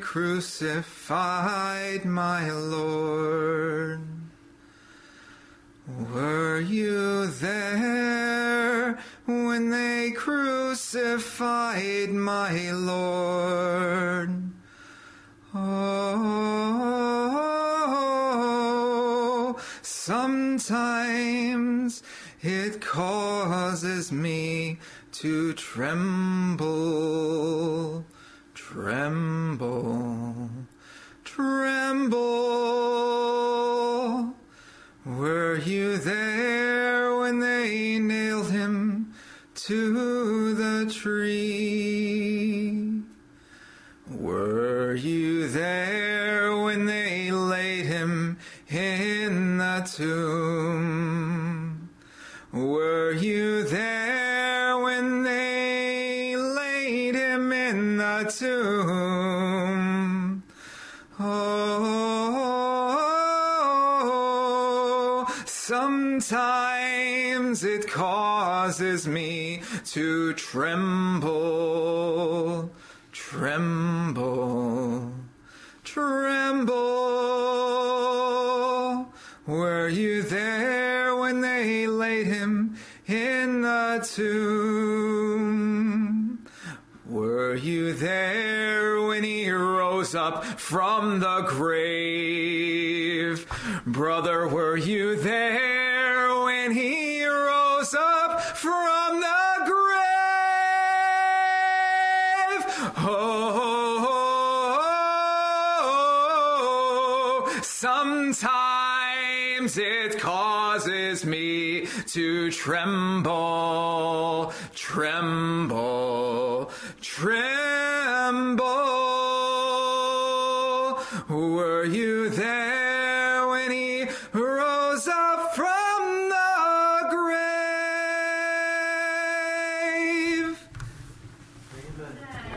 crucified my Lord? Were you there when they crucified my Lord? Oh, sometimes it causes me to tremble, tremble, tremble. Were you there when they nailed him to the tree? Were you there when they laid him in the tomb? Were you there tomb? Oh, sometimes it causes me to tremble, tremble, tremble. Were you there when they laid him in the tomb? You there when he rose up from the grave? Brother, were you there when he rose up from the grave? Oh, oh, oh, oh sometimes it causes me to tremble, tremble, tremble. Were you there